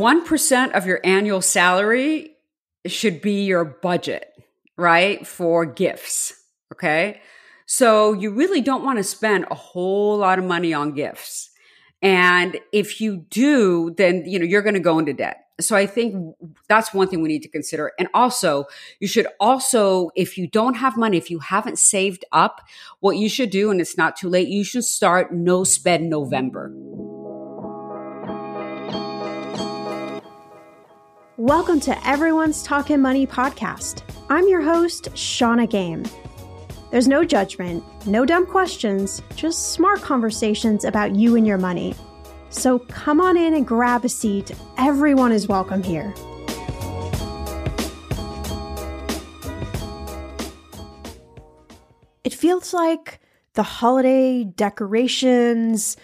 1% of your annual salary should be your budget, right? For gifts. Okay. So you really don't want to spend a whole lot of money on gifts. And if you do, then, you know, you're going to go into debt. So I think that's one thing we need to consider. And also, you should also, if you don't have money, if you haven't saved up, what you should do, and it's not too late, you should start no spend November. Welcome to Everyone's Talking Money podcast. I'm your host, Shannah Game. There's no judgment, no dumb questions, just smart conversations about you and your money. So come on in and grab a seat. Everyone is welcome here. It feels like the holiday decorations,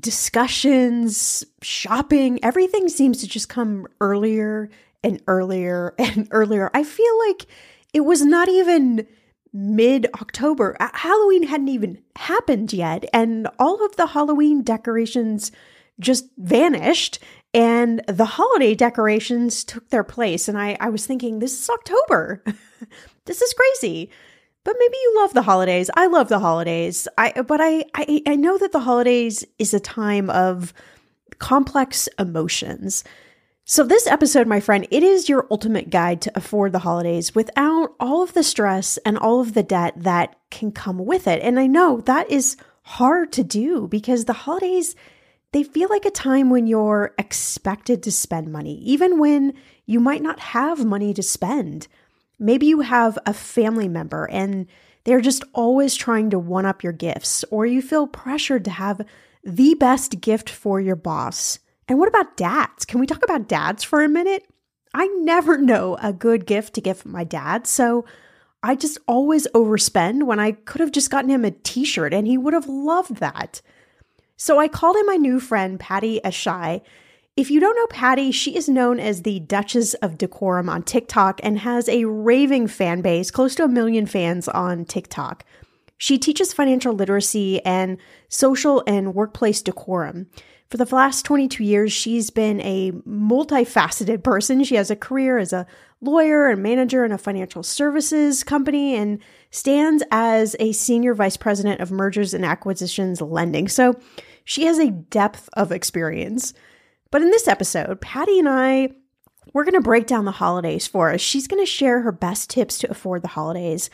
discussions, shopping, everything seems to just come earlier and earlier and earlier. I feel like it was not even mid October. Uh, Halloween hadn't even happened yet, and all of the Halloween decorations just vanished and the holiday decorations took their place. And I, I was thinking, this is October. this is crazy. But maybe you love the holidays. I love the holidays. I but I, I I know that the holidays is a time of complex emotions. So, this episode, my friend, it is your ultimate guide to afford the holidays without all of the stress and all of the debt that can come with it. And I know that is hard to do because the holidays, they feel like a time when you're expected to spend money, even when you might not have money to spend. Maybe you have a family member and they're just always trying to one up your gifts, or you feel pressured to have the best gift for your boss and what about dads? Can we talk about dads for a minute? I never know a good gift to give my dad, so I just always overspend when I could have just gotten him a t shirt and he would have loved that. So I called in my new friend, Pattie Ehsaei. If you don't know Pattie, she is known as the Duchess of Decorum on TikTok and has a raving fan base, close to a million fans on TikTok. She teaches financial literacy and social and workplace decorum. For the last 22 years, she's been a multifaceted person. She has a career as a lawyer and manager in a financial services company and stands as a senior vice president of mergers and acquisitions lending. So she has a depth of experience. But in this episode, Pattie and I we're going to break down the holidays for us. She's going to share her best tips to afford the holidays,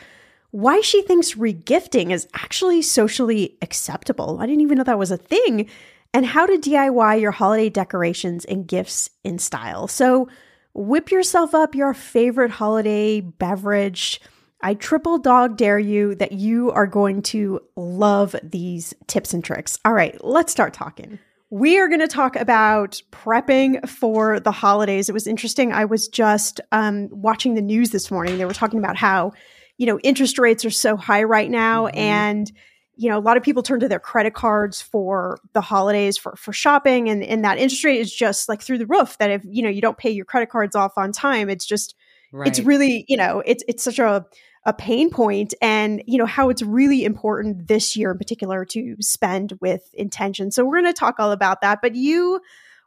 why she thinks regifting is actually socially acceptable. I didn't even know that was a thing and how to DIY your holiday decorations and gifts in style. So, whip yourself up your favorite holiday beverage. I triple dog dare you that you are going to love these tips and tricks. All right, let's start talking. We are going to talk about prepping for the holidays. It was interesting. I was just um, watching the news this morning. They were talking about how, you know, interest rates are so high right now. Mm-hmm. And you know, a lot of people turn to their credit cards for the holidays for, for shopping and, and that interest rate is just like through the roof that if, you know, you don't pay your credit cards off on time, it's just, right. it's really, you know, it's, it's such a, a pain point and, you know, how it's really important this year in particular to spend with intention. So we're going to talk all about that, but you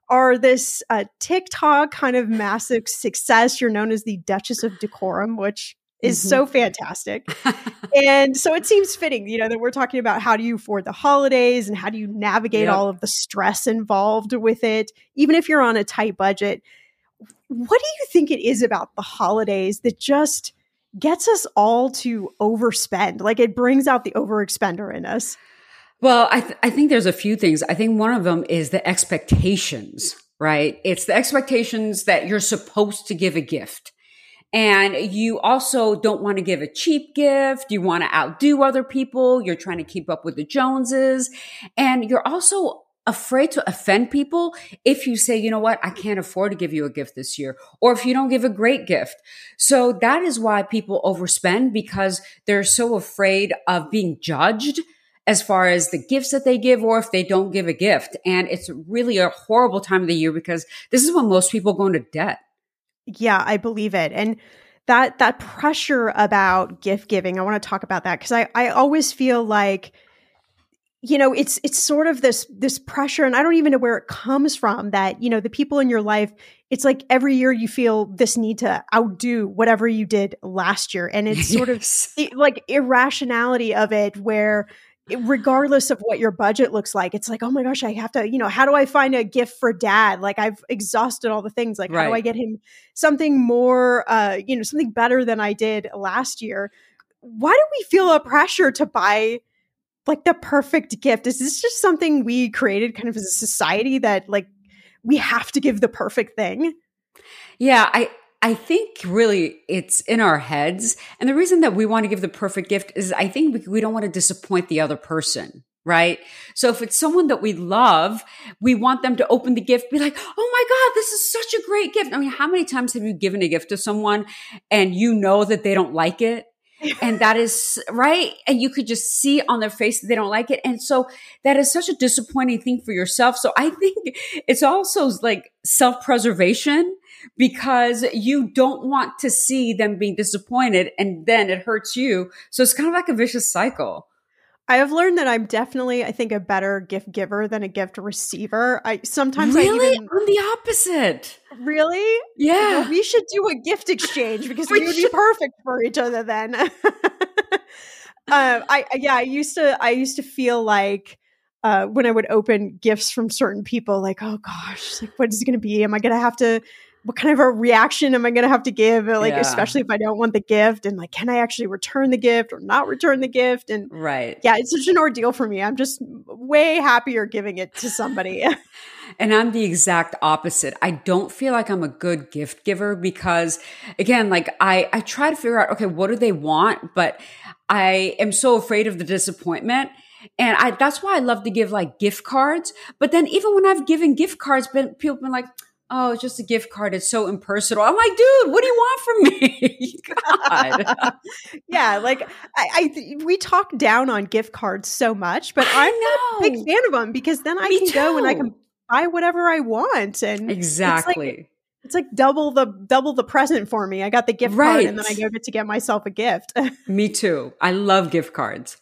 are this uh, TikTok kind of massive success. You're known as the Duchess of Decorum, which is mm-hmm. so fantastic. and so it seems fitting, you know, that we're talking about how do you afford the holidays and how do you navigate yep. all of the stress involved with it, even if you're on a tight budget. What do you think it is about the holidays that just gets us all to overspend? Like it brings out the overexpender in us. Well, I, th- I think there's a few things. I think one of them is the expectations, right? It's the expectations that you're supposed to give a gift and you also don't want to give a cheap gift. You want to outdo other people. You're trying to keep up with the Joneses. And you're also afraid to offend people if you say, you know what, I can't afford to give you a gift this year, or if you don't give a great gift. So that is why people overspend because they're so afraid of being judged as far as the gifts that they give or if they don't give a gift. And it's really a horrible time of the year because this is when most people go into debt. Yeah, I believe it. And that that pressure about gift giving, I want to talk about that because I I always feel like you know it's it's sort of this this pressure and i don't even know where it comes from that you know the people in your life it's like every year you feel this need to outdo whatever you did last year and it's sort yes. of like irrationality of it where regardless of what your budget looks like it's like oh my gosh i have to you know how do i find a gift for dad like i've exhausted all the things like right. how do i get him something more uh you know something better than i did last year why do we feel a pressure to buy like the perfect gift is this just something we created kind of as a society that like we have to give the perfect thing yeah i I think really it's in our heads. And the reason that we want to give the perfect gift is I think we, we don't want to disappoint the other person right? So if it's someone that we love, we want them to open the gift, be like, oh my God, this is such a great gift. I mean, how many times have you given a gift to someone and you know that they don't like it? and that is right. And you could just see on their face that they don't like it. And so that is such a disappointing thing for yourself. So I think it's also like self preservation because you don't want to see them being disappointed and then it hurts you. So it's kind of like a vicious cycle. I have learned that I'm definitely, I think, a better gift giver than a gift receiver. I sometimes really? I even I'm the opposite. Really? Yeah. Well, we should do a gift exchange because we, we would be perfect for each other then. um, I yeah, I used to I used to feel like uh, when I would open gifts from certain people, like, oh gosh, like what is it going to be? Am I going to have to what kind of a reaction am I going to have to give? Like, yeah. especially if I don't want the gift and like, can I actually return the gift or not return the gift? And right. Yeah, it's such an ordeal for me. I'm just way happier giving it to somebody. and I'm the exact opposite. I don't feel like I'm a good gift giver because again, like I, I try to figure out, okay, what do they want? But I am so afraid of the disappointment. And I, that's why I love to give like gift cards. But then even when I've given gift cards, been, people have been like, oh, it's just a gift card. It's so impersonal. I'm like, dude, what do you want from me? God. yeah, like I, I, we talk down on gift cards so much, but I'm not a big fan of them because then I me can too. go and I can buy whatever I want. And exactly. It's like, it's like double the double the present for me. I got the gift right. card and then I go get to get myself a gift. me too. I love gift cards.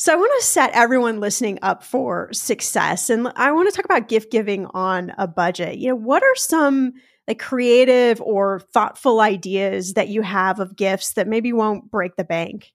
So I want to set everyone listening up for success and I want to talk about gift giving on a budget. You know, what are some like creative or thoughtful ideas that you have of gifts that maybe won't break the bank?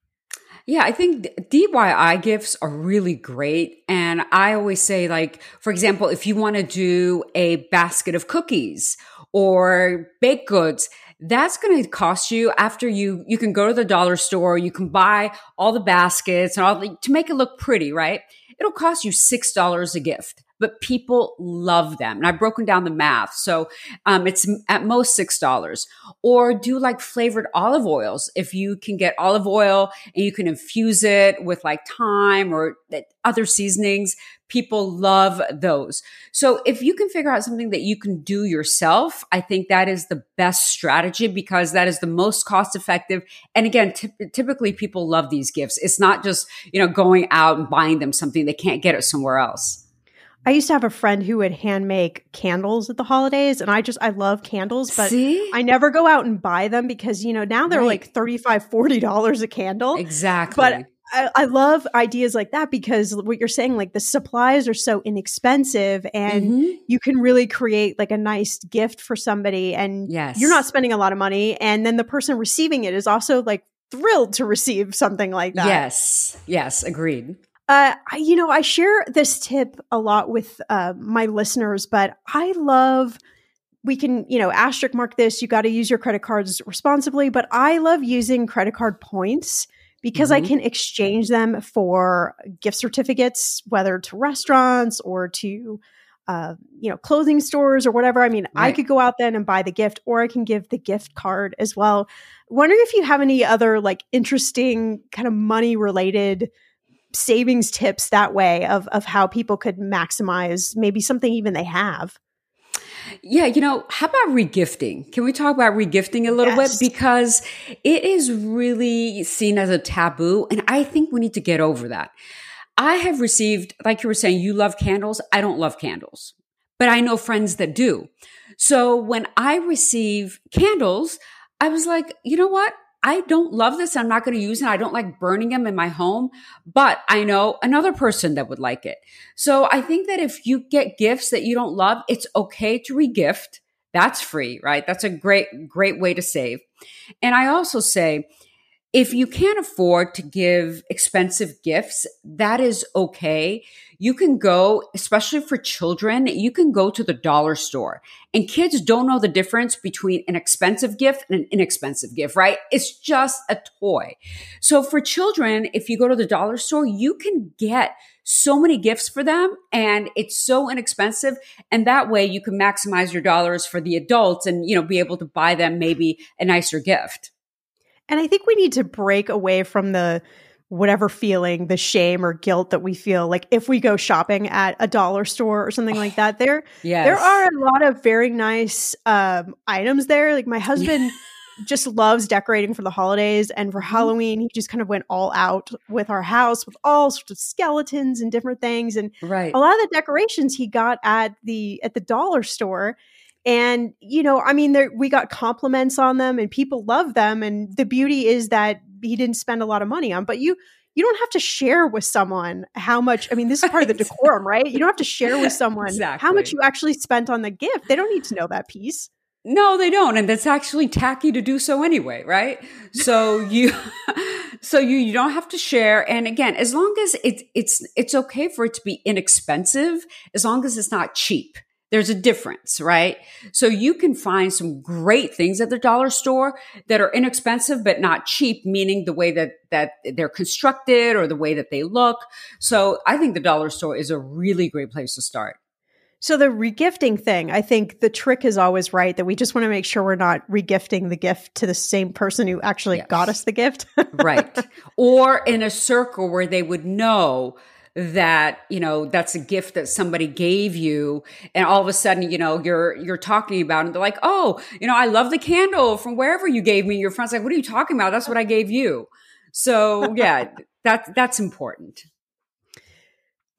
Yeah, I think DIY gifts are really great. And I always say, like, for example, if you want to do a basket of cookies or baked goods, that's going to cost you after you you can go to the dollar store you can buy all the baskets and all the, to make it look pretty right it'll cost you six dollars a gift but people love them and i've broken down the math so um, it's at most six dollars or do like flavored olive oils if you can get olive oil and you can infuse it with like thyme or other seasonings people love those. So if you can figure out something that you can do yourself, I think that is the best strategy because that is the most cost effective. And again, t- typically people love these gifts. It's not just, you know, going out and buying them something they can't get it somewhere else. I used to have a friend who would hand make candles at the holidays and I just I love candles but See? I never go out and buy them because you know now they're right. like 35 40 dollars a candle. Exactly. But I, I, love ideas like that because what you're saying, like the supplies are so inexpensive and mm-hmm. you can really create like a nice gift for somebody and yes. you're not spending a lot of money. And then the person receiving it is also like thrilled to receive something like that. Yes. Yes. Agreed. Uh, I, you know, I share this tip a lot with uh, my listeners, but I love we can, you know, asterisk mark this. You got to use your credit cards responsibly, but I love using credit card points because mm-hmm. I can exchange them for gift certificates, whether to restaurants or to, uh, you know, clothing stores or whatever. I mean, right. I could go out then and buy the gift, or I can give the gift card as well. Wondering if you have any other like interesting kind of money related savings tips that way of of how people could maximize maybe something even they have. Yeah, you know, how about regifting? Can we talk about regifting a little yes. bit? Because it is really seen as a taboo. And I think we need to get over that. I have received, like you were saying, you love candles. I don't love candles, but I know friends that do. So when I receive candles, I was like, you know what? I don't love this. I'm not going to use it. I don't like burning them in my home, but I know another person that would like it. So I think that if you get gifts that you don't love, it's okay to regift. That's free, right? That's a great, great way to save. And I also say, if you can't afford to give expensive gifts, that is okay. You can go, especially for children, you can go to the dollar store and kids don't know the difference between an expensive gift and an inexpensive gift, right? It's just a toy. So for children, if you go to the dollar store, you can get so many gifts for them and it's so inexpensive. And that way you can maximize your dollars for the adults and, you know, be able to buy them maybe a nicer gift. And I think we need to break away from the whatever feeling, the shame or guilt that we feel like if we go shopping at a dollar store or something like that. There, yes. there are a lot of very nice um, items there. Like my husband. just loves decorating for the holidays. And for Mm-hmm. Halloween, he just kind of went all out with our house with all sorts of skeletons and different things. And Right. a lot of the decorations he got at the at the dollar store. And you know, I mean, there, we got compliments on them, and people love them. And the beauty is that he didn't spend a lot of money on. But you you don't have to share with someone how much. I mean, this is part of the decorum, right? You don't have to share with someone how much you actually spent on the gift. They don't need to know that piece. No, they don't. And that's actually tacky to do so anyway, right? So you, so you, you don't have to share. And again, as long as it's, it's, it's okay for it to be inexpensive, as long as it's not cheap. There's a difference, right? So you can find some great things at the dollar store that are inexpensive, but not cheap, meaning the way that, that they're constructed or the way that they look. So I think the dollar store is a really great place to start. So the regifting thing, I think the trick is always right that we just want to make sure we're not regifting the gift to the same person who actually Yes. got us the gift. right or in a circle where they would know that you know that's a gift that somebody gave you and all of a sudden you know you're you're talking about and they're like oh you know i love the candle from wherever you gave me. Your friends like what are you talking about? That's what i gave you. So yeah that that's important.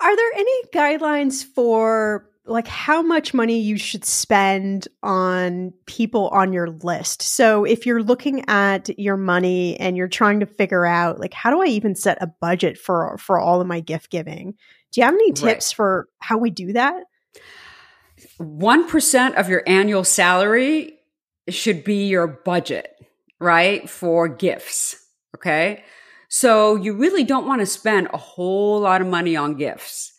Are there any guidelines for like how much money you should spend on people on your list? So if you're looking at your money and you're trying to figure out like how do I even set a budget for for all of my gift giving? Do you have any Right. tips for how we do that? 1% of your annual salary should be your budget, right? For gifts. Okay. So you really don't want to spend a whole lot of money on gifts.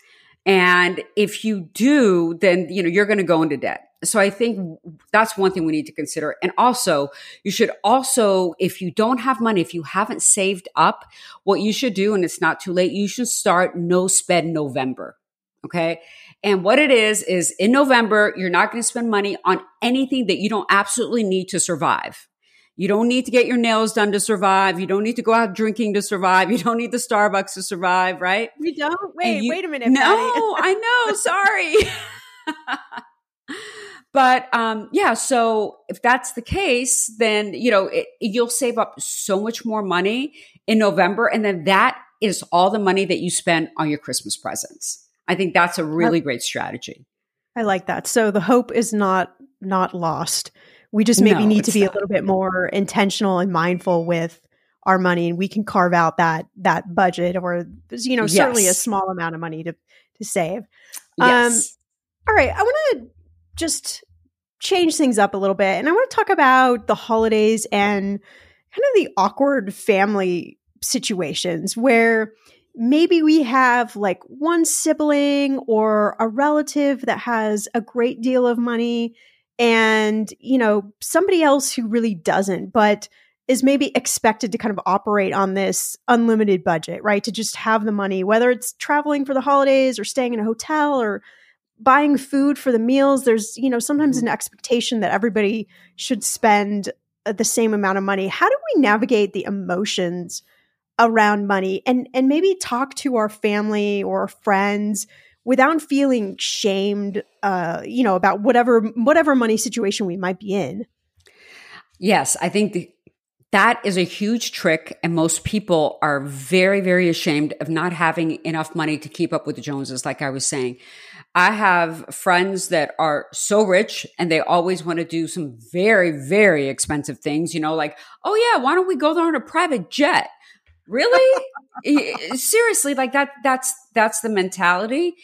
And if you do, then, you know, you're going to go into debt. So I think that's one thing we need to consider. And also, you should also, if you don't have money, if you haven't saved up, what you should do, and it's not too late, you should start no spend November. Okay. And what it is, is in November, you're not going to spend money on anything that you don't absolutely need to survive. You don't need to get your nails done to survive. You don't need to go out drinking to survive. You don't need the Starbucks to survive, right? We don't. Wait, you- wait a minute. No, I know. Sorry. but um, yeah, so if that's the case, then you know it, you'll save up so much more money in November, and then that is all the money that you spend on your Christmas presents. I think that's a really great strategy. I like that. So the hope is not not lost. We just maybe No, need to be a little bit more intentional and mindful with our money and we can carve out that that budget or you know certainly a small amount of money to to save. Um, yes. All right, I want to just change things up a little bit and I want to talk about the holidays and kind of the awkward family situations where maybe we have like one sibling or a relative that has a great deal of money and you know somebody else who really doesn't but is maybe expected to kind of operate on this unlimited budget right to just have the money whether it's traveling for the holidays or staying in a hotel or buying food for the meals. There's you know sometimes an expectation that everybody should spend uh, the same amount of money. How do we navigate the emotions around money? And and maybe talk to our family or friends without feeling shamed uh you know about whatever whatever money situation we might be in Yes, I think th- that is a huge trick. And most people are very, very ashamed of not having enough money to keep up with the Joneses, like I was saying. I have friends that are so rich and they always want to do some very, very expensive things, you know, like, oh, yeah, why don't we go there on a private jet? Really? Seriously, like that, that's, that's the mentality.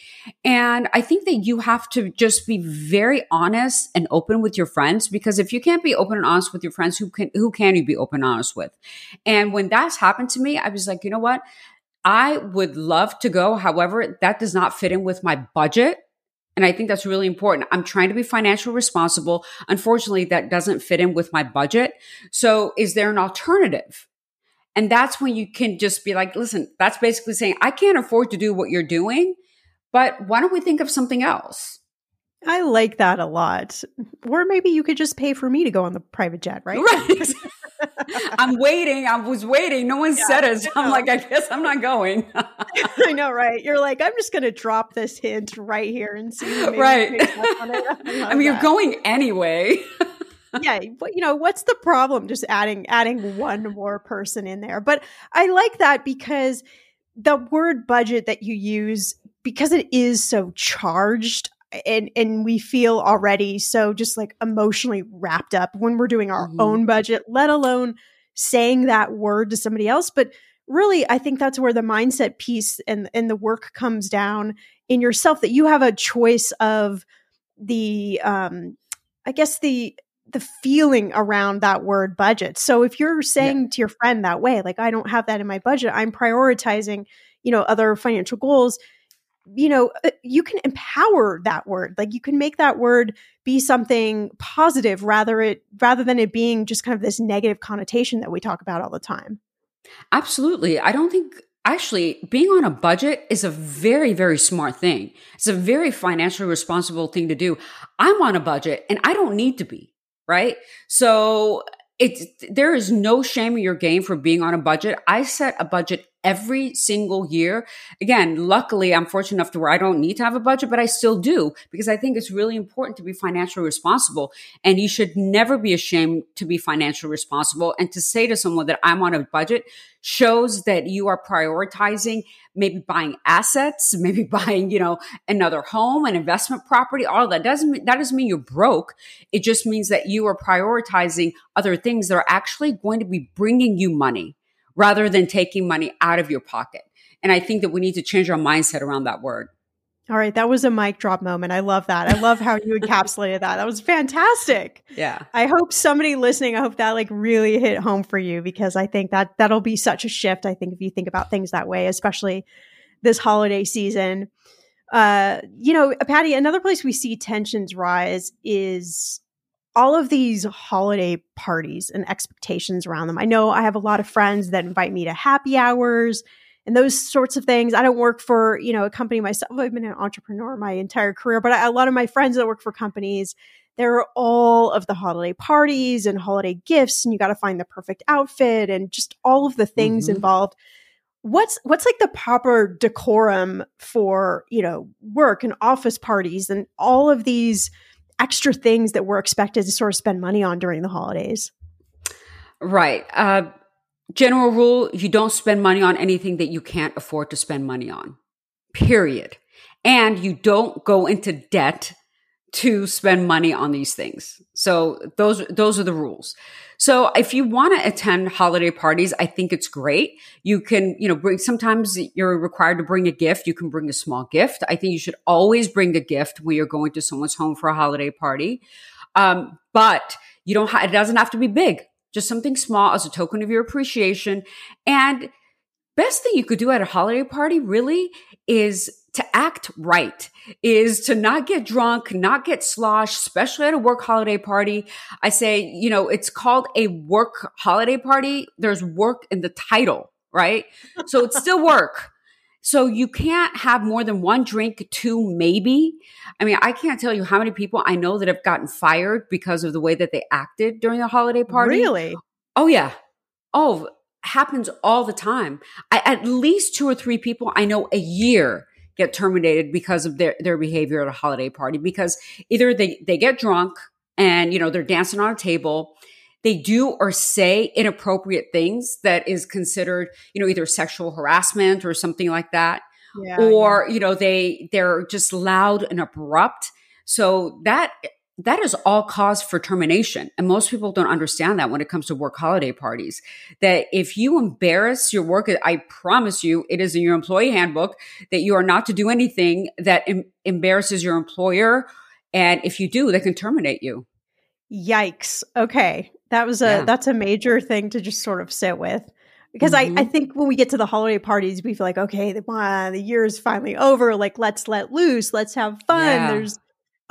And I think that you have to just be very honest and open with your friends because if you can't be open and honest with your friends, who can who can you be open and honest with? And when that's happened to me, I was like, you know what? I would love to go. However, that does not fit in with my budget. And I think that's really important. I'm trying to be financially responsible. Unfortunately, that doesn't fit in with my budget. So is there an alternative? And that's when you can just be like, listen, that's basically saying, I can't afford to do what you're doing, but why don't we think of something else? i like that a lot or maybe you could just pay for me to go on the private jet right Right. I'm waiting. I was waiting. No one Yeah, said it. So I'm like, I guess I'm not going. i know right you're like i'm just gonna drop this hint right here and see Right. picks up on it. I I mean, you're going anyway. Yeah, but you know, what's the problem just adding adding one more person in there? But I like that because the word budget that you use because it is so charged and and we feel already so just like emotionally wrapped up when we're doing our mm-hmm. own budget, let alone saying that word to somebody else, but really i think that's where the mindset piece and and the work comes down in yourself that you have a choice of the um i guess the the feeling around that word budget so if you're saying yeah. to your friend that way like i don't have that in my budget i'm prioritizing you know other financial goals you know uh, you can empower that word like you can make that word be something positive rather it rather than it being just kind of this negative connotation that we talk about all the time Absolutely. I don't think actually being on a budget is a very, very smart thing. It's a very financially responsible thing to do. I'm on a budget and I don't need to be, right? So it's, there is no shame in your game for being on a budget. I set a budget every single year. Again, luckily, I'm fortunate enough to where I don't need to have a budget, but I still do because I think it's really important to be financially responsible. And you should never be ashamed to be financially responsible. And to say to someone that I'm on a budget shows that you are prioritizing maybe buying assets, maybe buying, you know, another home, an investment property, all that doesn't, mean, that doesn't mean you're broke. It just means that you are prioritizing other things that are actually going to be bringing you money rather than taking money out of your pocket. And I think that we need to change our mindset around that word. All right, that was a mic drop moment. I love that. I love how you encapsulated that. That was fantastic. Yeah. I hope somebody listening, I hope that like really hit home for you because I think that that'll be such a shift. I think if you think about things that way, especially this holiday season. Uh, you know, Pattie, another place we see tensions rise is all of these holiday parties and expectations around them. I know I have a lot of friends that invite me to happy hours and those sorts of things. I don't work for, you know, a company myself. I've been an entrepreneur my entire career, but I, a lot of my friends that work for companies, there are all of the holiday parties and holiday gifts and you got to find the perfect outfit and just all of the things mm-hmm. involved. What's what's like the proper decorum for, you know, work and office parties and all of these extra things that we're expected to sort of spend money on during the holidays. Right. Uh, general rule you don't spend money on anything that you can't afford to spend money on, period. And you don't go into debt to spend money on these things. So those those are the rules. So if you want to attend holiday parties, I think it's great. You can, you know, bring sometimes you're required to bring a gift. You can bring a small gift. I think you should always bring a gift when you're going to someone's home for a holiday party. Um, but you don't ha- it doesn't have to be big. Just something small as a token of your appreciation and best thing you could do at a holiday party really is to act right is to not get drunk, not get sloshed, especially at a work holiday party. I say, you know, it's called a work holiday party. There's work in the title, right? So it's still work. So you can't have more than one drink, two maybe. I mean, I can't tell you how many people I know that have gotten fired because of the way that they acted during the holiday party. Really? Oh yeah. Oh, happens all the time. I, at least two or three people I know a year get terminated because of their, their behavior at a holiday party because either they, they get drunk and, you know, they're dancing on a table. They do or say inappropriate things that is considered, you know, either sexual harassment or something like that. Yeah, or, yeah. you know, they, they're just loud and abrupt. So that that is all cause for termination. And most people don't understand that when it comes to work holiday parties. That if you embarrass your work, I promise you, it is in your employee handbook that you are not to do anything that em- embarrasses your employer. And if you do, they can terminate you. Yikes. Okay. That was a, yeah. that's a major thing to just sort of sit with. Because mm-hmm. I, I think when we get to the holiday parties, we feel like, okay, the, uh, the year is finally over. Like, let's let loose. Let's have fun. Yeah. There's,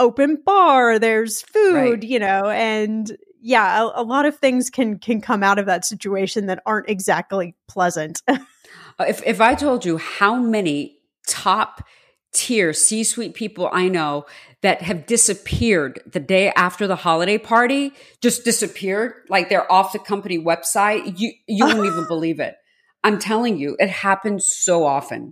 open bar, there's food, right. you know, and yeah, a, a, lot of things can can come out of that situation that aren't exactly pleasant. Uh, if if I told you how many top tier C-suite people I know that have disappeared the day after the holiday party, just disappeared, like they're off the company website, you you wouldn't even believe it. I'm telling you, it happens so often.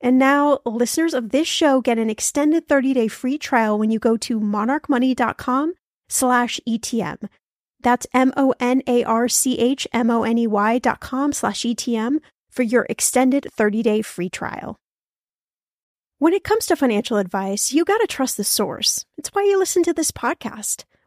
And now listeners of this show get an extended 30-day free trial when you go to monarchmoney.com slash ETM. That's M-O-N-A-R-C-H-M-O-N-E-Y dot com slash ETM for your extended 30-day free trial. When it comes to financial advice, you got to trust the source. It's why you listen to this podcast.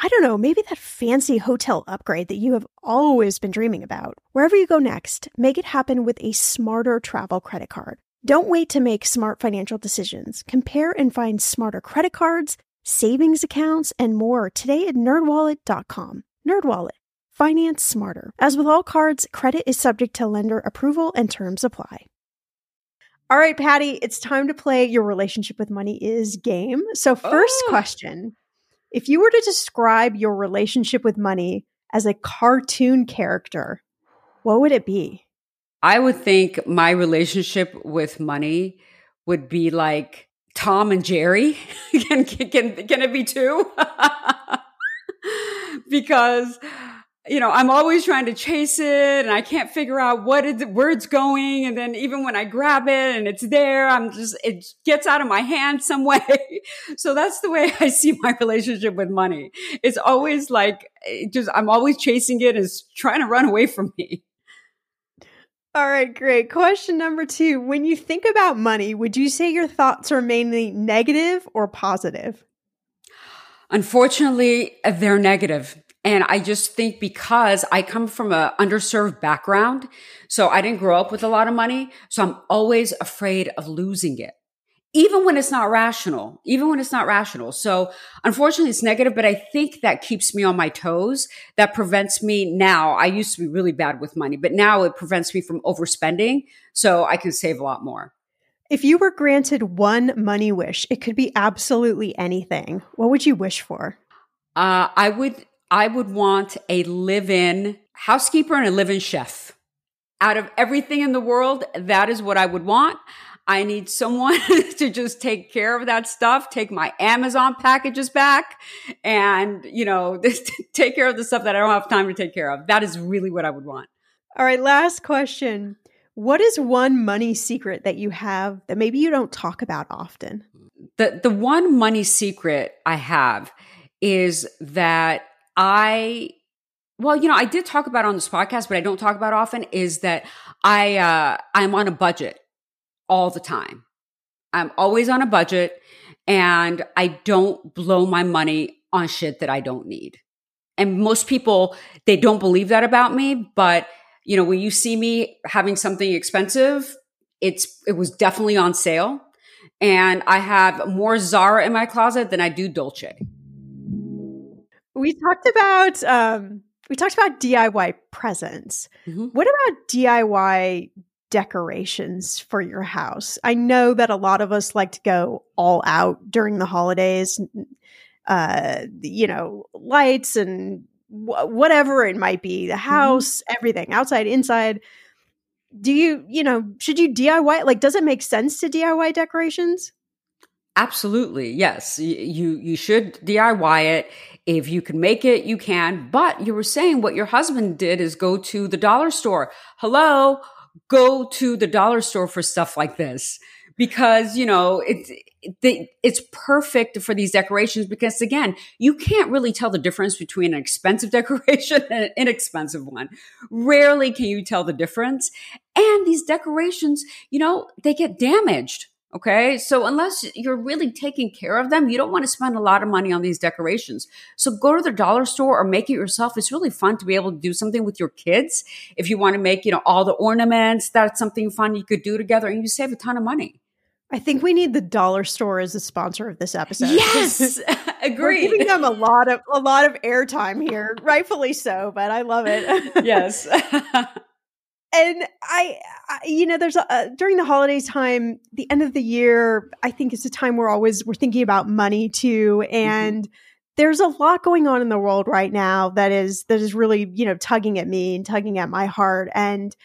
I don't know, maybe that fancy hotel upgrade that you have always been dreaming about. Wherever you go next, make it happen with a smarter travel credit card. Don't wait to make smart financial decisions. Compare and find smarter credit cards, savings accounts, and more today at nerdwallet.com. Nerdwallet. Finance smarter. As with all cards, credit is subject to lender approval and terms apply. All right, Pattie, it's time to play your relationship with money is game. So, first Oh. question If you were to describe your relationship with money as a cartoon character, what would it be? I would think my relationship with money would be like Tom and Jerry. can, can, can it be two? because you know, I'm always trying to chase it and I can't figure out what is, where it's going. And then even when I grab it and it's there, I'm just, it gets out of my hand some way. so that's the way I see my relationship with money. It's always like, it just, I'm always chasing it and it's trying to run away from me. All right, great. Question number two. When you think about money, would you say your thoughts are mainly negative or positive? Unfortunately, they're negative. And I just think because I come from a underserved background, so I didn't grow up with a lot of money. So I'm always afraid of losing it, even when it's not rational, even when it's not rational. So unfortunately, it's negative, but I think that keeps me on my toes. That prevents me now. I used to be really bad with money, but now it prevents me from overspending. So I can save a lot more. If you were granted one money wish, it could be absolutely anything. What would you wish for? Uh, I would I would want a live in housekeeper and a live in chef. Out of everything in the world, that is what I would want. I need someone to just take care of that stuff, take my Amazon packages back and, you know, take care of the stuff that I don't have time to take care of. That is really what I would want. All right, last question. What is one money secret that you have that maybe you don't talk about often? The the one money secret I have is that I well, you know, I did talk about on this podcast, but I don't talk about often is that I uh I'm on a budget all the time. I'm always on a budget and I don't blow my money on shit that I don't need. And most people they don't believe that about me, but you know, when you see me having something expensive, it's it was definitely on sale. And I have more Zara in my closet than I do Dolce we talked about um, we talked about DIY presents. Mm-hmm. What about DIY decorations for your house? I know that a lot of us like to go all out during the holidays. Uh, you know, lights and whatever it might be, the mm-hmm. house, mm-hmm. everything, outside, inside. Do you, you know, should you DIY? Like, does it make sense to DIY decorations? Absolutely. Yes. You, you should DIY it. If you can make it, you can. But you were saying what your husband did is go to the dollar store. Hello. Go to the dollar store for stuff like this because, you know, it's, it, it's perfect for these decorations because again, you can't really tell the difference between an expensive decoration and an inexpensive one. Rarely can you tell the difference. And these decorations, you know, they get damaged Okay. So unless you're really taking care of them, you don't want to spend a lot of money on these decorations. So go to the dollar store or make it yourself. It's really fun to be able to do something with your kids. If you want to make, you know, all the ornaments, that's something fun you could do together and you save a ton of money. I think we need the dollar store as a sponsor of this episode. Yes, agree. Giving them a lot of a lot of airtime here, rightfully so. But I love it. yes and I, I, you know there's a, during the holiday time the end of the year i think it's a time we're always we're thinking about money too mm-hmm. and mm-hmm. there's a lot going on in the world right now that is that is really you know tugging at me and tugging at my heart and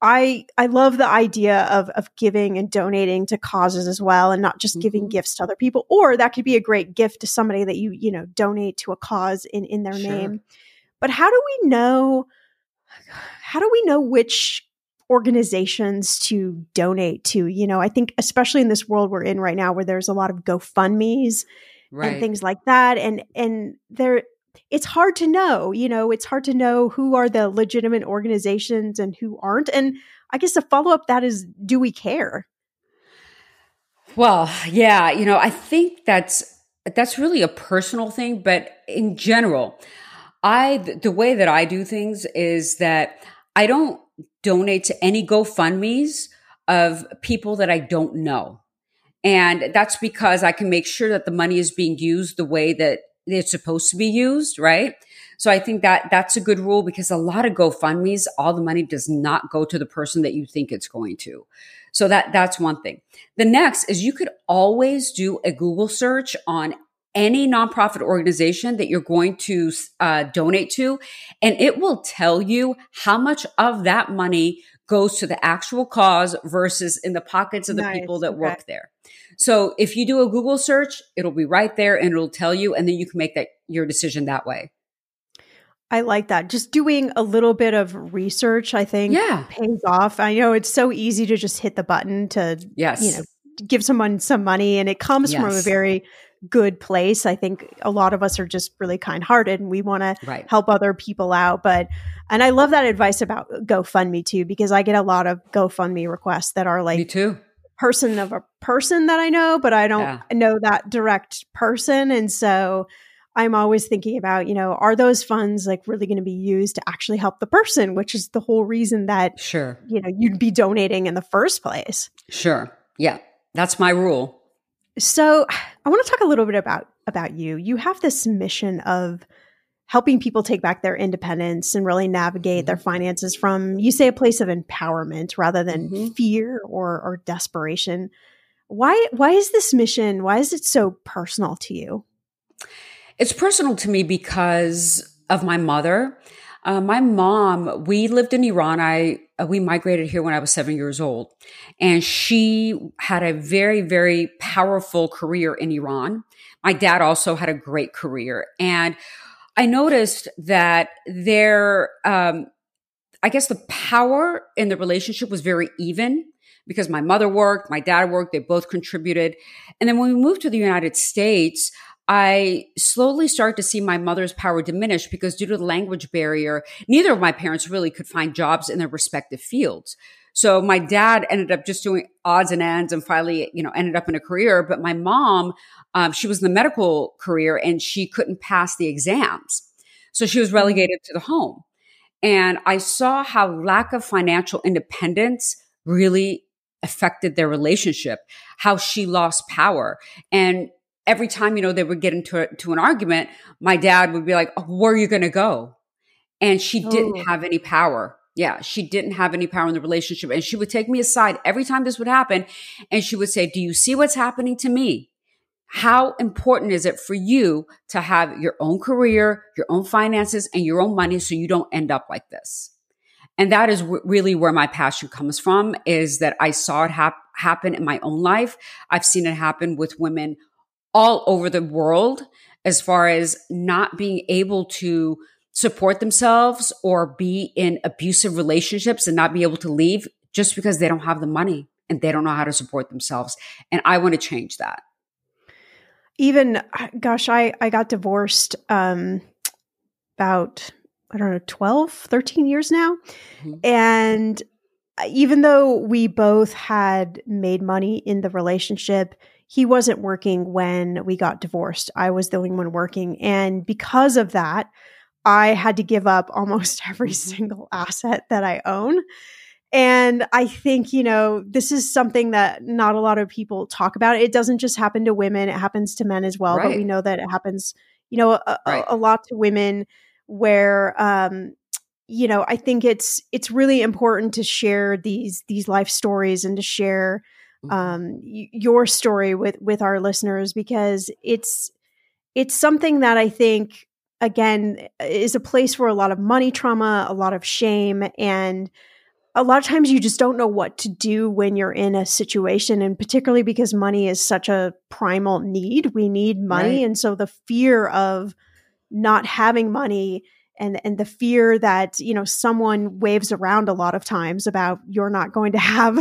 i i love the idea of of giving and donating to causes as well and not just mm-hmm. giving gifts to other people or that could be a great gift to somebody that you you know donate to a cause in in their sure. name but how do we know how do we know which organizations to donate to? You know, I think especially in this world we're in right now where there's a lot of GoFundMe's right. and things like that and and there it's hard to know, you know, it's hard to know who are the legitimate organizations and who aren't. And I guess the follow up that is do we care? Well, yeah, you know, I think that's that's really a personal thing, but in general, I the way that I do things is that I don't donate to any GoFundMe's of people that I don't know. And that's because I can make sure that the money is being used the way that it's supposed to be used, right? So I think that that's a good rule because a lot of GoFundMe's, all the money does not go to the person that you think it's going to. So that that's one thing. The next is you could always do a Google search on any nonprofit organization that you're going to uh, donate to, and it will tell you how much of that money goes to the actual cause versus in the pockets of the nice. people that okay. work there. So if you do a Google search, it'll be right there and it'll tell you, and then you can make that your decision that way. I like that. Just doing a little bit of research, I think, yeah. pays off. I know it's so easy to just hit the button to, yes. you know, give someone some money, and it comes yes. from a very good place. I think a lot of us are just really kind hearted and we want to help other people out. But, and I love that advice about GoFundMe too, because I get a lot of GoFundMe requests that are like, me too person of a person that I know, but I don't yeah. know that direct person. And so I'm always thinking about, you know, are those funds like really going to be used to actually help the person, which is the whole reason that, sure, you know, you'd be donating in the first place. Sure. Yeah. That's my rule. So I want to talk a little bit about, about you. You have this mission of helping people take back their independence and really navigate mm-hmm. their finances from, you say, a place of empowerment rather than mm-hmm. fear or, or desperation. Why, why is this mission, why is it so personal to you? It's personal to me because of my mother. Uh, my mom, we lived in Iran. I we migrated here when I was seven years old, and she had a very very powerful career in Iran. My dad also had a great career, and I noticed that there, um, I guess, the power in the relationship was very even because my mother worked, my dad worked, they both contributed, and then when we moved to the United States. I slowly started to see my mother's power diminish because due to the language barrier, neither of my parents really could find jobs in their respective fields. So my dad ended up just doing odds and ends and finally, you know, ended up in a career. But my mom, um, she was in the medical career and she couldn't pass the exams. So she was mm-hmm. relegated to the home. And I saw how lack of financial independence really affected their relationship, how she lost power. And every time, you know, they would get into a, to an argument, my dad would be like, oh, where are you going to go? And she didn't oh. have any power. Yeah, she didn't have any power in the relationship. And she would take me aside every time this would happen. And she would say, do you see what's happening to me? How important is it for you to have your own career, your own finances, and your own money so you don't end up like this? And that is w- really where my passion comes from is that I saw it hap- happen in my own life. I've seen it happen with women all over the world as far as not being able to support themselves or be in abusive relationships and not be able to leave just because they don't have the money and they don't know how to support themselves. And I want to change that. Even gosh, I I got divorced um about I don't know 12, 13 years now. Mm-hmm. And even though we both had made money in the relationship, he wasn't working when we got divorced. I was the only one working. And because of that, I had to give up almost every mm-hmm. single asset that I own. And I think, you know, this is something that not a lot of people talk about. It doesn't just happen to women, it happens to men as well. Right. But we know that it happens, you know, a, right. a, a lot to women where, um, you know, I think it's it's really important to share these these life stories and to share. Um, y- your story with with our listeners because it's it's something that I think again is a place for a lot of money trauma, a lot of shame, and a lot of times you just don't know what to do when you're in a situation, and particularly because money is such a primal need. We need money, right. and so the fear of not having money and and the fear that you know someone waves around a lot of times about you're not going to have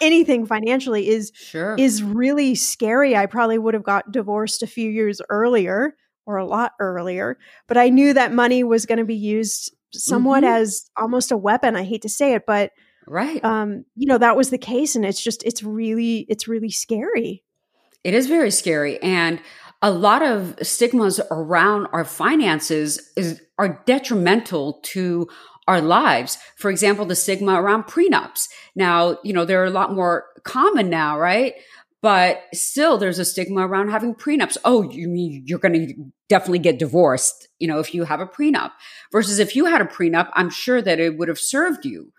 anything financially is sure. is really scary. I probably would have got divorced a few years earlier or a lot earlier, but I knew that money was going to be used somewhat mm-hmm. as almost a weapon. I hate to say it, but right, um, you know that was the case, and it's just it's really it's really scary. It is very scary, and a lot of stigmas around our finances is are detrimental to our lives. For example, the stigma around prenups. Now, you know, they're a lot more common now, right? But still there's a stigma around having prenups. Oh, you mean you're going to definitely get divorced, you know, if you have a prenup versus if you had a prenup, I'm sure that it would have served you.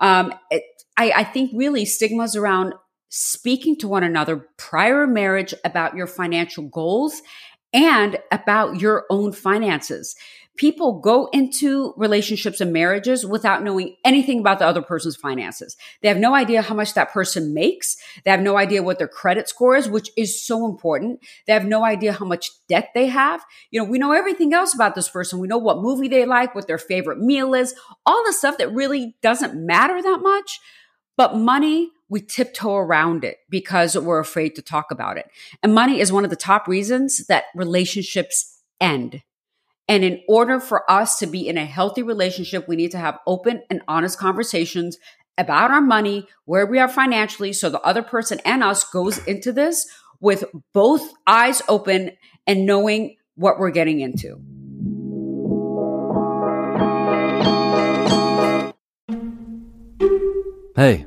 Um, it, I, I think really stigmas around speaking to one another prior marriage about your financial goals and about your own finances. people go into relationships and marriages without knowing anything about the other person's finances. They have no idea how much that person makes. They have no idea what their credit score is, which is so important. They have no idea how much debt they have. You know, we know everything else about this person. We know what movie they like, what their favorite meal is, all the stuff that really doesn't matter that much. But money, we tiptoe around it because we're afraid to talk about it. And money is one of the top reasons that relationships end. And in order for us to be in a healthy relationship, we need to have open and honest conversations about our money, where we are financially, so the other person and us goes into this with both eyes open and knowing what we're getting into. Hey,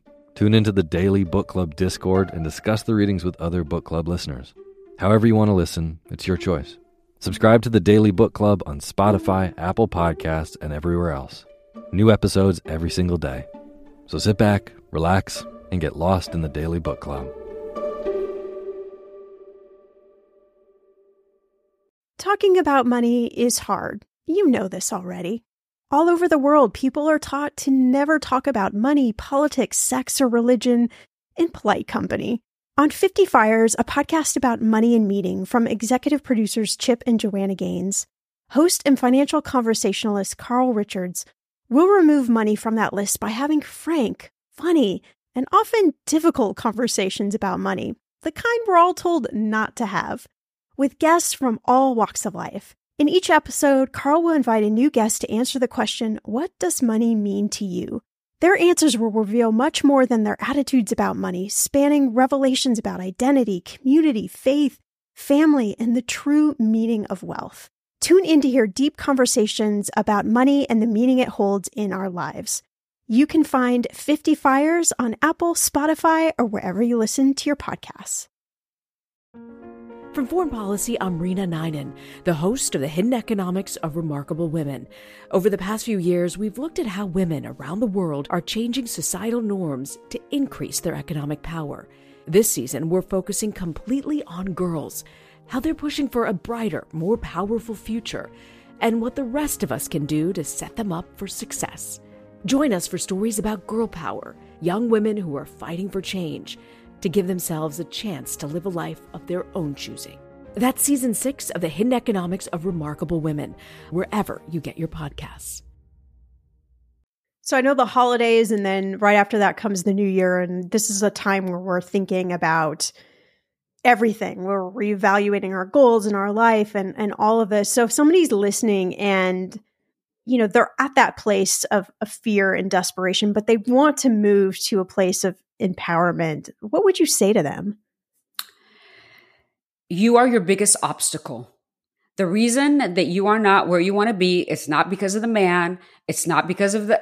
Tune into the Daily Book Club Discord and discuss the readings with other book club listeners. However, you want to listen, it's your choice. Subscribe to the Daily Book Club on Spotify, Apple Podcasts, and everywhere else. New episodes every single day. So sit back, relax, and get lost in the Daily Book Club. Talking about money is hard. You know this already. All over the world, people are taught to never talk about money, politics, sex, or religion in polite company. On 50 Fires, a podcast about money and meeting from executive producers Chip and Joanna Gaines, host and financial conversationalist Carl Richards will remove money from that list by having frank, funny, and often difficult conversations about money, the kind we're all told not to have, with guests from all walks of life. In each episode, Carl will invite a new guest to answer the question, What does money mean to you? Their answers will reveal much more than their attitudes about money, spanning revelations about identity, community, faith, family, and the true meaning of wealth. Tune in to hear deep conversations about money and the meaning it holds in our lives. You can find 50 Fires on Apple, Spotify, or wherever you listen to your podcasts. From Foreign Policy, I'm Reena Ninan, the host of the Hidden Economics of Remarkable Women. Over the past few years, we've looked at how women around the world are changing societal norms to increase their economic power. This season, we're focusing completely on girls, how they're pushing for a brighter, more powerful future, and what the rest of us can do to set them up for success. Join us for stories about girl power, young women who are fighting for change to give themselves a chance to live a life of their own choosing. That's season six of The Hidden Economics of Remarkable Women, wherever you get your podcasts. So I know the holidays, and then right after that comes the new year. And this is a time where we're thinking about everything. We're reevaluating our goals in our life and, and all of this. So if somebody's listening and you know they're at that place of, of fear and desperation but they want to move to a place of empowerment, what would you say to them? You are your biggest obstacle. The reason that you are not where you want to be, it's not because of the man. It's not because of the,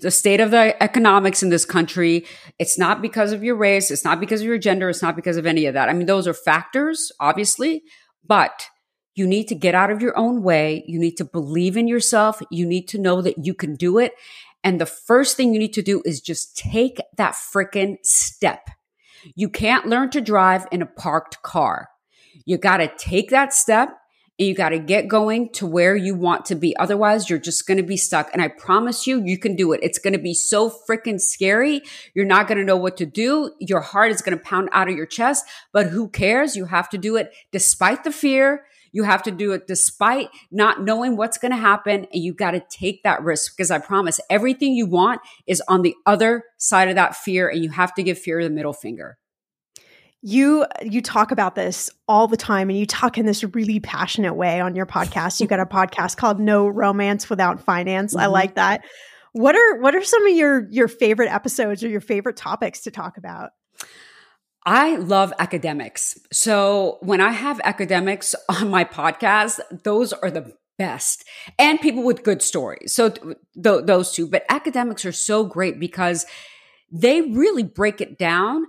the state of the economics in this country. It's not because of your race. It's not because of your gender. It's not because of any of that. I mean, those are factors, obviously, but you need to get out of your own way. You need to believe in yourself. You need to know that you can do it. And the first thing you need to do is just take that freaking step. You can't learn to drive in a parked car. You got to take that step and you got to get going to where you want to be. Otherwise, you're just going to be stuck. And I promise you, you can do it. It's going to be so freaking scary. You're not going to know what to do. Your heart is going to pound out of your chest, but who cares? You have to do it despite the fear, you have to do it despite not knowing what's going to happen. And you got to take that risk because I promise everything you want is on the other side of that fear. And you have to give fear the middle finger. You you talk about this all the time and you talk in this really passionate way on your podcast. You got a podcast called No Romance Without Finance. Mm-hmm. I like that. What are what are some of your your favorite episodes or your favorite topics to talk about? I love academics. So when I have academics on my podcast, those are the best and people with good stories. So th- th- those two, but academics are so great because they really break it down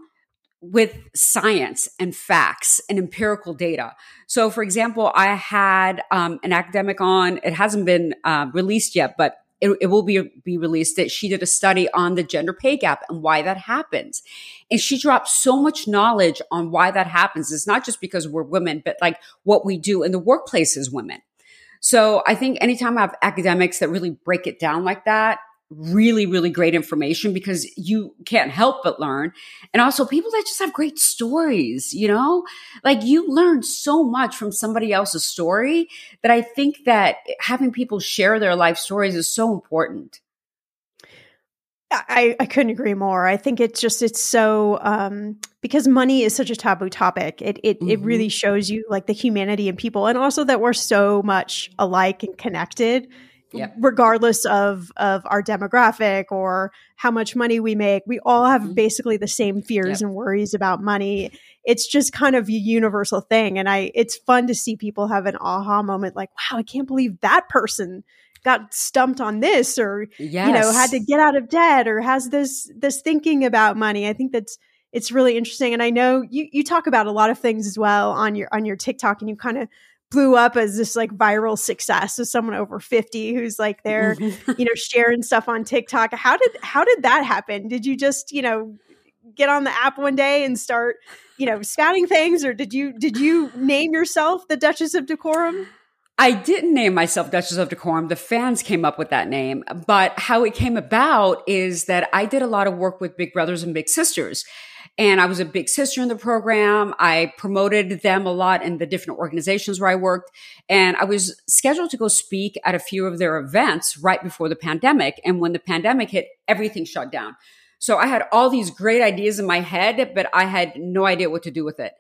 with science and facts and empirical data. So, for example, I had um, an academic on, it hasn't been uh, released yet, but it, it, will be, be released that she did a study on the gender pay gap and why that happens. And she dropped so much knowledge on why that happens. It's not just because we're women, but like what we do in the workplace as women. So I think anytime I have academics that really break it down like that, really, really great information because you can't help but learn. And also people that just have great stories, you know, like you learn so much from somebody else's story that I think that having people share their life stories is so important. I, I couldn't agree more. I think it's just it's so um, because money is such a taboo topic. It it mm-hmm. it really shows you like the humanity in people, and also that we're so much alike and connected yep. regardless of of our demographic or how much money we make we all have mm-hmm. basically the same fears yep. and worries about money it's just kind of a universal thing and i it's fun to see people have an aha moment like wow i can't believe that person got stumped on this or yes. you know had to get out of debt or has this this thinking about money. I think that's it's really interesting. And i know you you talk about a lot of things as well on your on your tiktok and you kind of blew up as this like viral success as someone over 50 who's like there mm-hmm. you know sharing stuff on tiktok. How did how did that happen? Did you just you know get on the app one day and start you know spouting things or did you did you name yourself the duchess of decorum I didn't name myself Duchess of Decorum. The fans came up with that name. But how it came about is that I did a lot of work with Big Brothers and Big Sisters. And I was a big sister in the program. I promoted them a lot in the different organizations where I worked. And I was scheduled to go speak at a few of their events right before the pandemic. And when the pandemic hit, everything shut down. So I had all these great ideas in my head, but I had no idea what to do with it.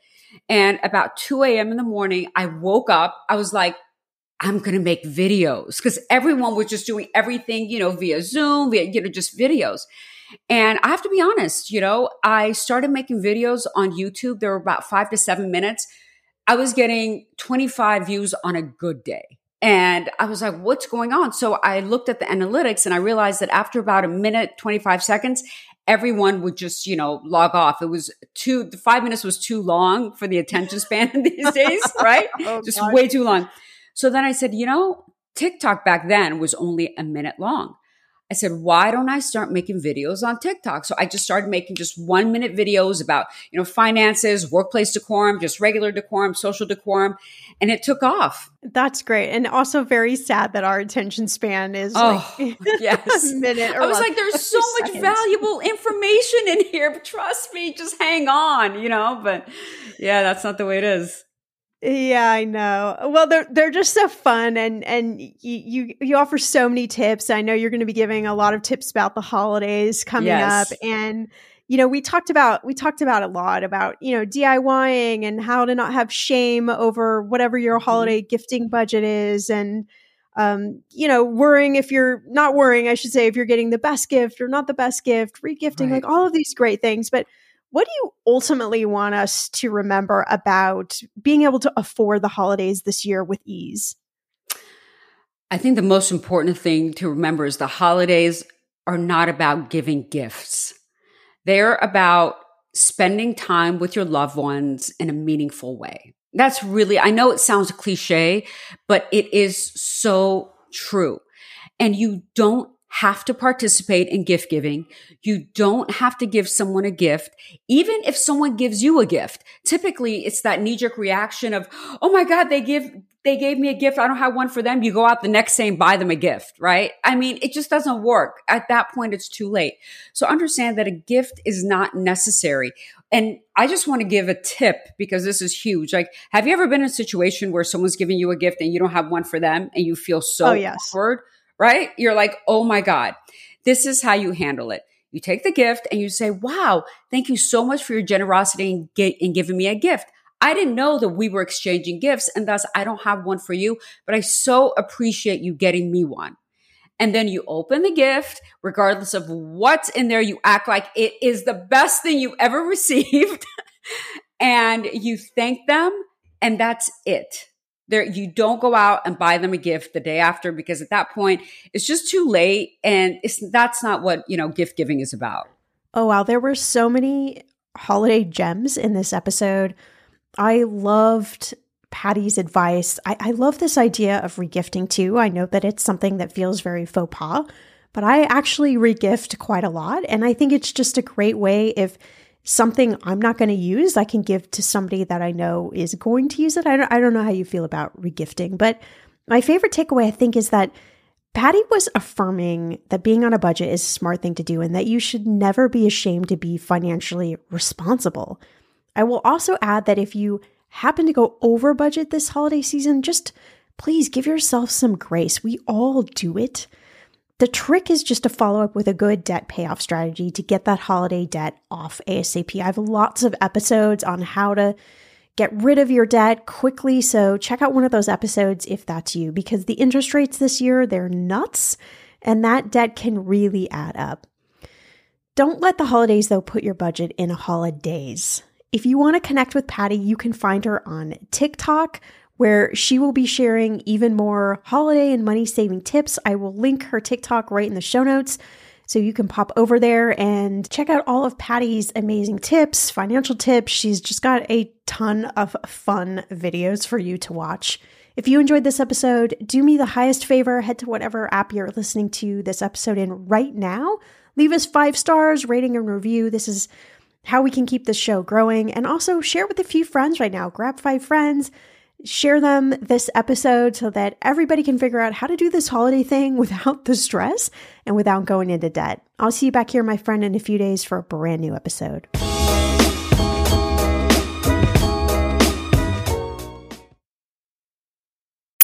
And about 2 a.m. in the morning, I woke up. I was like, I'm going to make videos because everyone was just doing everything, you know, via Zoom, via, you know, just videos. And I have to be honest, you know, I started making videos on YouTube. They were about five to seven minutes. I was getting 25 views on a good day. And I was like, what's going on? So I looked at the analytics and I realized that after about a minute, 25 seconds, everyone would just, you know, log off. It was too, the five minutes was too long for the attention span in these days, right? oh, just way too long. So then I said, you know, TikTok back then was only a minute long. I said, why don't I start making videos on TikTok? So I just started making just one minute videos about, you know, finances, workplace decorum, just regular decorum, social decorum. And it took off. That's great. And also very sad that our attention span is oh, like yes. a minute. I was like, there's so seconds. much valuable information in here. Trust me, just hang on, you know, but yeah, that's not the way it is. Yeah, I know. Well, they're they're just so fun, and and you you, you offer so many tips. I know you're going to be giving a lot of tips about the holidays coming yes. up, and you know we talked about we talked about a lot about you know DIYing and how to not have shame over whatever your mm-hmm. holiday gifting budget is, and um, you know worrying if you're not worrying, I should say, if you're getting the best gift or not the best gift, regifting, right. like all of these great things, but what do you ultimately want us to remember about being able to afford the holidays this year with ease? I think the most important thing to remember is the holidays are not about giving gifts. They're about spending time with your loved ones in a meaningful way. That's really, I know it sounds cliche, but it is so true. And you don't have to participate in gift giving. You don't have to give someone a gift. Even if someone gives you a gift, typically it's that knee jerk reaction of, Oh my God, they give, they gave me a gift. I don't have one for them. You go out the next day and buy them a gift, right? I mean, it just doesn't work. At that point, it's too late. So understand that a gift is not necessary. And I just want to give a tip because this is huge. Like, have you ever been in a situation where someone's giving you a gift and you don't have one for them and you feel so oh, yes. awkward? Right? You're like, oh my God, this is how you handle it. You take the gift and you say, wow, thank you so much for your generosity in, in giving me a gift. I didn't know that we were exchanging gifts and thus I don't have one for you, but I so appreciate you getting me one. And then you open the gift, regardless of what's in there, you act like it is the best thing you've ever received and you thank them and that's it. There, you don't go out and buy them a gift the day after because at that point it's just too late, and it's that's not what you know gift giving is about. Oh wow, there were so many holiday gems in this episode. I loved Pattie's advice. I, I love this idea of regifting too. I know that it's something that feels very faux pas, but I actually regift quite a lot, and I think it's just a great way if something I'm not going to use, I can give to somebody that I know is going to use it. I don't, I don't know how you feel about regifting, but my favorite takeaway, I think, is that Pattie was affirming that being on a budget is a smart thing to do and that you should never be ashamed to be financially responsible. I will also add that if you happen to go over budget this holiday season, just please give yourself some grace. We all do it. The trick is just to follow up with a good debt payoff strategy to get that holiday debt off ASAP. I have lots of episodes on how to get rid of your debt quickly, so check out one of those episodes if that's you because the interest rates this year, they're nuts and that debt can really add up. Don't let the holidays though put your budget in holidays. If you want to connect with Pattie, you can find her on TikTok where she will be sharing even more holiday and money saving tips. I will link her TikTok right in the show notes. So you can pop over there and check out all of Pattie's amazing tips, financial tips. She's just got a ton of fun videos for you to watch. If you enjoyed this episode, do me the highest favor, head to whatever app you're listening to this episode in right now. Leave us five stars, rating and review. This is how we can keep this show growing. And also share with a few friends right now. Grab five friends share them this episode so that everybody can figure out how to do this holiday thing without the stress and without going into debt. I'll see you back here, my friend, in a few days for a brand new episode.